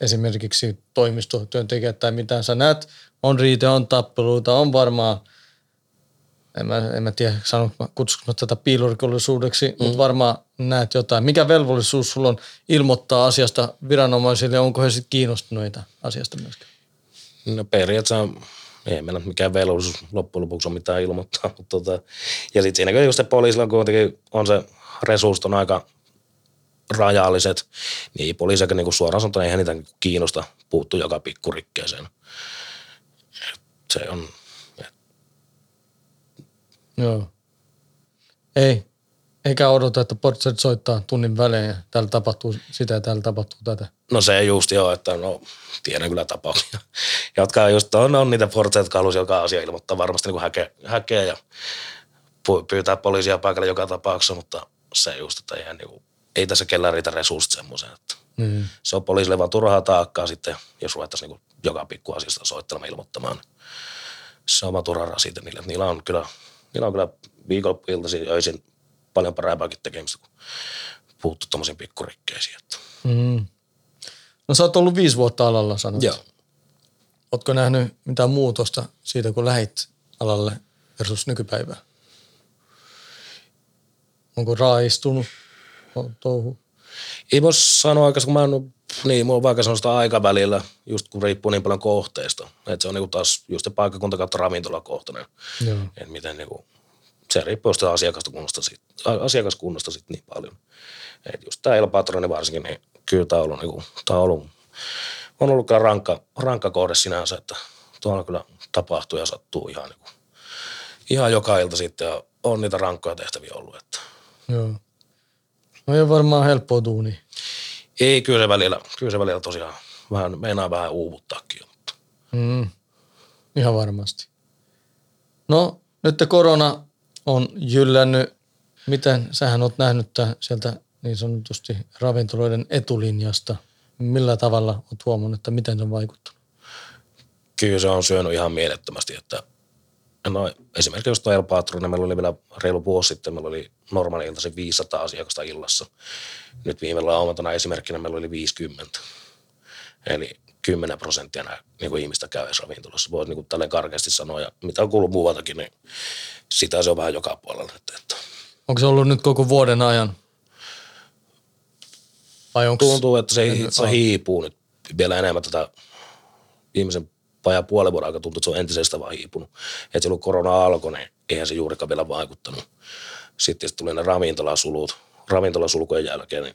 Esimerkiksi toimistotyöntekijät tai mitä sä näet. On riite, on tappeluita, on varmaan, en mä, en mä tiedä, sano, kutsuks mä tätä piilorikollisuudeksi, mm. mutta varmaan näet jotain. Mikä velvollisuus sulla on ilmoittaa asiasta viranomaisille, onko he sitten kiinnostuneita asiasta myöskin? No periaatteessa ei meillä mikään velvollisuus loppujen lopuksi ole mitään ilmoittaa. Mutta tota, ja sitten siinäkin just se poliisilla kuitenkin on se resurssit on aika rajalliset, niin poliisiakin niin suoraan sanottuna eihän niitä kiinnosta puuttua joka pikkurikkeeseen. Se on, Joo. Ei. Eikä odota, että portset soittaa tunnin välein ja täällä tapahtuu sitä ja täällä tapahtuu tätä. no se just joo, että no tiedän kyllä tapauksia, *laughs* jotka just on, on niitä fortseja, jotka halusi joka asia ilmoittaa varmasti niin häkeä, häkeä ja pyytää poliisia paikalle joka tapauksessa, mutta se just, että eihän niin ei tässä kellään riitä resurssit semmoiseen, että Niin. se on poliisille vaan turhaa taakkaa sitten, jos ruvettaisiin niin joka pikku asiasta soittelemaan ilmoittamaan. Se on vaan turha rasite niille. Niillä on kyllä, niillä on kyllä viikonloppuiltaisin öisin paljon parempaakin tekemistä kuin puuttu tuommoisiin pikkurikkeisiin. Että. Mm. No sä oot ollut viisi vuotta alalla, sanot. Joo. Ootko nähnyt mitään muutosta siitä, kun lähit alalle versus nykypäivää? Onko raaistunut on touhu? Ei voi sanoa oikeastaan, kun mä en, niin, mulla on vaikka sitä aikavälillä, just kun riippuu niin paljon kohteesta. Että se on niinku taas just se paikkakunta kautta ravintolakohtainen. Joo. Että miten niinku, se riippuu just asiakaskunnasta, sit, asiakaskunnasta sit niin paljon. Et just tämä El Patroni varsinkin, niin kyllä tämä on ollut, niinku, tää on ollut, on ollut kyllä rankka, rankka kohde sinänsä, että tuolla kyllä tapahtuu ja sattuu ihan, niinku, ihan joka ilta sitten ja on niitä rankkoja tehtäviä ollut. Että. Joo. No ei ole varmaan helppoa duunia. Ei, kyllä se välillä, kyllä se välillä tosiaan vähän, meinaa vähän uuvuttaakin. Mutta. Mm. Ihan varmasti. No, nyt korona on jyllännyt. Miten sähän oot nähnyt tämän sieltä niin sanotusti ravintoloiden etulinjasta? Millä tavalla oot huomannut, että miten se on vaikuttanut? Kyllä se on syönyt ihan mielettömästi, että no, esimerkiksi jos tuo El Patrone, meillä oli vielä reilu vuosi sitten, meillä oli normaali iltaisin 500 asiakasta illassa. Nyt viime lauantaina esimerkkinä meillä oli 50. Eli 10 prosenttia nämä niin kuin ihmistä käy edes ravintolassa. Voisi niin tälleen karkeasti sanoa, ja mitä on kuullut muualtakin, niin sitä se on vähän joka puolella nyt. Että Onko se ollut nyt koko vuoden ajan? Vai onko tuntuu, että se, se hiipuu nyt vielä enemmän tätä viimeisen vajaa puolen vuoden aikaa tuntuu, että se on entisestä vaan hiipunut. Että silloin korona alkoi, niin eihän se juurikaan vielä vaikuttanut. Sitten sit tuli ne ravintolasulut, ravintolasulkujen jälkeen, niin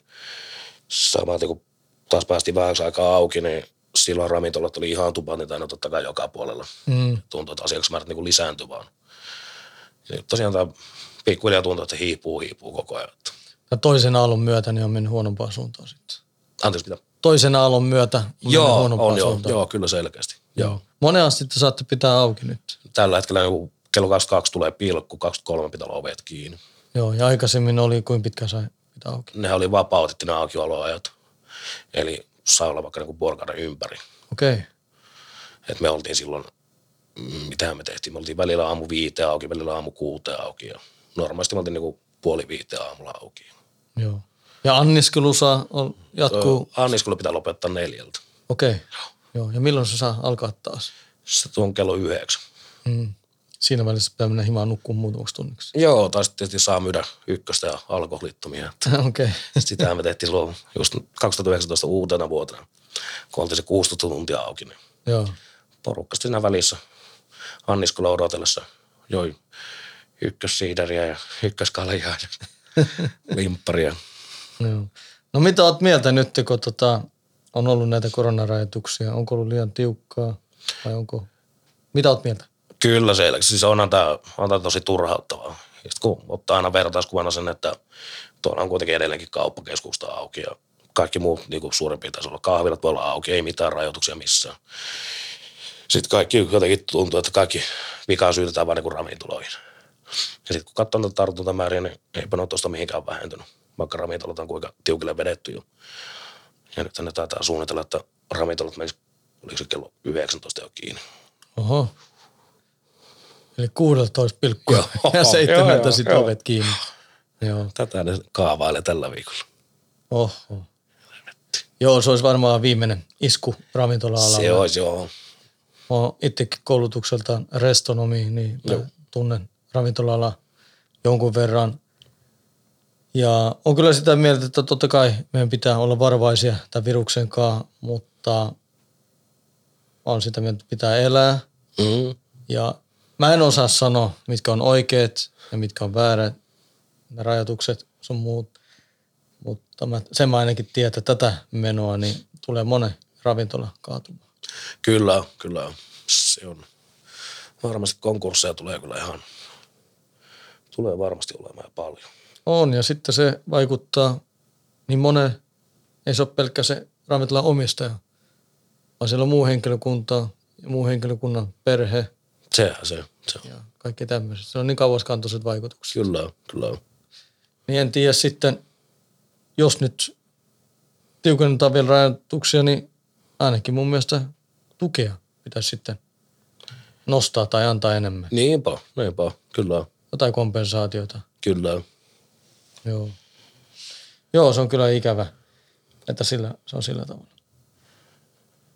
samaten kun taas päästiin vähäksi aikaa auki, niin silloin ravintolat oli ihan tupat, niin totta kai joka puolella. Mm. Tuntuu, että asiakasmäärät niin lisääntyy vaan. Ja tosiaan tämä pikkuhiljaa tuntuu, että hiipuu, hiipuu koko ajan. Ja toisen aallon myötä niin on mennyt huonompaan suuntaan sitten. Anteeksi, mitä? Toisen aallon myötä on mennyt Joo, huonompaan on joo, suuntaan. joo, kyllä selkeästi. Joo. Monen te saatte pitää auki nyt. Tällä hetkellä niin kello 22 tulee pilkku, 23 pitää olla ovet kiinni. Joo, ja aikaisemmin oli kuin pitkä sai pitää auki. nehän oli vapautettu ne aukioloajat. Eli saa olla vaikka niin vuorokauden ympäri. Okei. Okay. Et me oltiin silloin, mm, mitä me tehtiin, me oltiin välillä aamu viiteen auki, välillä aamu kuuteen auki ja normaalisti me oltiin niin puoli viiteen aamulla auki. Joo. Ja anniskelu saa on, jatkuu. Anniskelu pitää lopettaa neljältä. Okei. Okay. Joo. Ja milloin se saa alkaa taas? Se on kello yhdeksän. Mm. Siinä välissä pitää mennä himaan nukkuun muutamaksi tunniksi. Joo, tai sitten tietysti saa myydä ykköstä ja alkoholittomia. *laughs* Okei. Okay. Sitä me tehtiin silloin just 2019 uutena vuotena, kun oltiin se 16 tuntia auki. Niin Joo. porukka siinä välissä anniskelua odotellessa joi ykkössiideriä ja ykköskaljaa ja *laughs* limpparia. Joo. No mitä oot mieltä nyt, kun tota, on ollut näitä koronarajoituksia? Onko ollut liian tiukkaa vai onko... Mitä oot mieltä? Kyllä se, siis onhan tämä, on tää tosi turhauttavaa. Ja kun ottaa aina vertauskuvana sen, että tuolla on kuitenkin edelleenkin kauppakeskusta auki ja kaikki muut niin kuin suurin piirtein olla kahvilat voi olla auki, ei mitään rajoituksia missään. Sitten kaikki jotenkin tuntuu, että kaikki vikaa syytetään vain niin ravintoloihin. Ja sitten kun katsoo näitä tartuntamääriä, niin eipä ne ole tuosta mihinkään vähentynyt, vaikka ravintolat on kuinka tiukille vedetty jo. Ja nyt ne taitaa suunnitella, että ravintolat menis, oliko se kello 19 jo kiinni. Oho. Eli 16 pilkku Joo, *laughs* ja joo, 7 joo, sitten ovet kiinni. Joo. Tätä ne kaavailee tällä viikolla. Oho. Joo, se olisi varmaan viimeinen isku ravintola-alalla. Se olisi joo. Mä oon itsekin koulutukseltaan restonomi, niin tunnen ravintola jonkun verran. Ja on kyllä sitä mieltä, että totta kai meidän pitää olla varovaisia tämän viruksen kanssa, mutta on sitä mieltä, että pitää elää. Mm. Ja mä en osaa sanoa, mitkä on oikeat ja mitkä on väärät, ne rajoitukset sun muut. Mutta mä, sen mä ainakin tiedän, että tätä menoa niin tulee monen ravintola kaatumaan. Kyllä, kyllä. Se on. Varmasti konkursseja tulee kyllä ihan, tulee varmasti olemaan paljon. On, ja sitten se vaikuttaa niin monen, ei se ole pelkkä se ravintolan omistaja, vaan siellä on muu henkilökunta ja muu henkilökunnan perhe Sehän se, se on. ja kaikki tämmöiset. Se on niin kauaskantoiset vaikutukset. Kyllä, kyllä. Niin en tiedä sitten, jos nyt tiukennetaan vielä rajoituksia, niin ainakin mun mielestä tukea pitäisi sitten nostaa tai antaa enemmän. Niinpä, niinpä, kyllä, Jotain kompensaatiota. kyllä. Joo. Joo, se on kyllä ikävä, että sillä, se on sillä tavalla.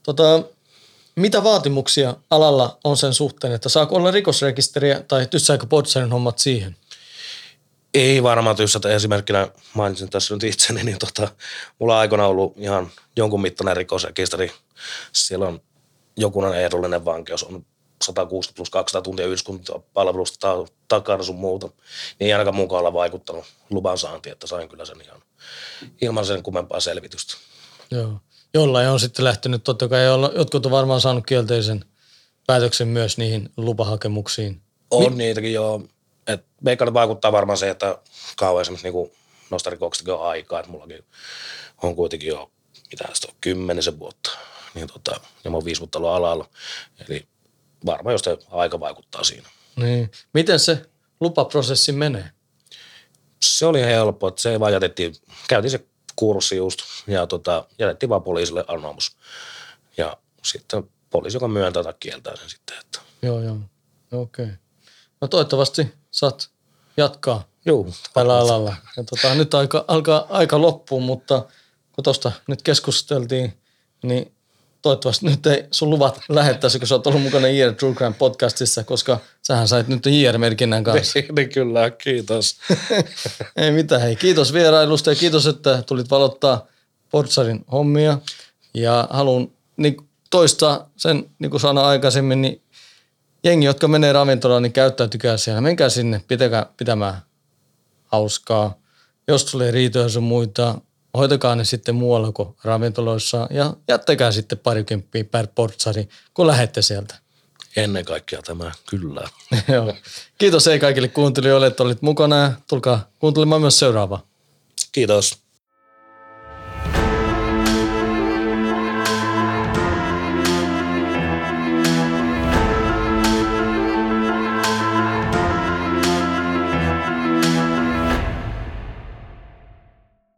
Tota, mitä vaatimuksia alalla on sen suhteen, että saako olla rikosrekisteriä tai tyssääkö Podsarin hommat siihen? Ei varmaan tyssätä. Esimerkkinä mainitsin tässä nyt itseni, niin tota, mulla on aikana ollut ihan jonkun mittainen rikosrekisteri. Siellä on jokunen ehdollinen vankeus, on 160 plus 200 tuntia yhdyskuntapalvelusta ta- takana sun muuta. Niin ei ainakaan mukaan olla vaikuttanut luvan saanti, että sain kyllä sen ihan ilman sen kummempaa selvitystä. Joo. Jollain on sitten lähtenyt, totta kai jotkut on varmaan saanut kielteisen päätöksen myös niihin lupahakemuksiin. On niitäkin joo. Et veikkaan, vaikuttaa varmaan se, että kauan esimerkiksi niinku noista rikoksistakin on aikaa, että mullakin on kuitenkin jo, mitä sitä on, kymmenisen vuotta. Niin tota, ja mä oon viisi vuotta ollut alalla. Eli varmaan jos se aika vaikuttaa siinä. Niin. Miten se lupaprosessi menee? Se oli helppo, että se vaan jätettiin, käytiin se kurssi just ja tota, jätettiin vaan poliisille anomus. Ja sitten poliisi, joka myöntää tai kieltää sen sitten, että Joo, joo. Okei. Okay. No toivottavasti saat jatkaa juu, tällä alalla. Ja tota, nyt aika, alkaa aika loppuun, mutta kun tuosta nyt keskusteltiin, niin toivottavasti nyt ei sun luvat lähettäisi, kun sä oot ollut mukana JR True Crime podcastissa, koska sähän sait nyt JR-merkinnän kanssa. niin kyllä, kiitos. *laughs* ei mitään, hei kiitos vierailusta ja kiitos, että tulit valottaa Portsarin hommia. Ja haluan niin toistaa sen, niin kuin sanoin aikaisemmin, niin jengi, jotka menee ravintolaan, niin käyttäytykää siellä. Menkää sinne, pitäkää pitämään hauskaa. Jos tulee riitoja sun muita, hoitakaa ne sitten muualla kuin ravintoloissa ja jättäkää sitten parikymppiä per portsari, kun lähette sieltä. Ennen kaikkea tämä, kyllä. *laughs* Joo. Kiitos ei kaikille kuuntelijoille, että olit mukana ja tulkaa kuuntelemaan myös seuraavaa. Kiitos.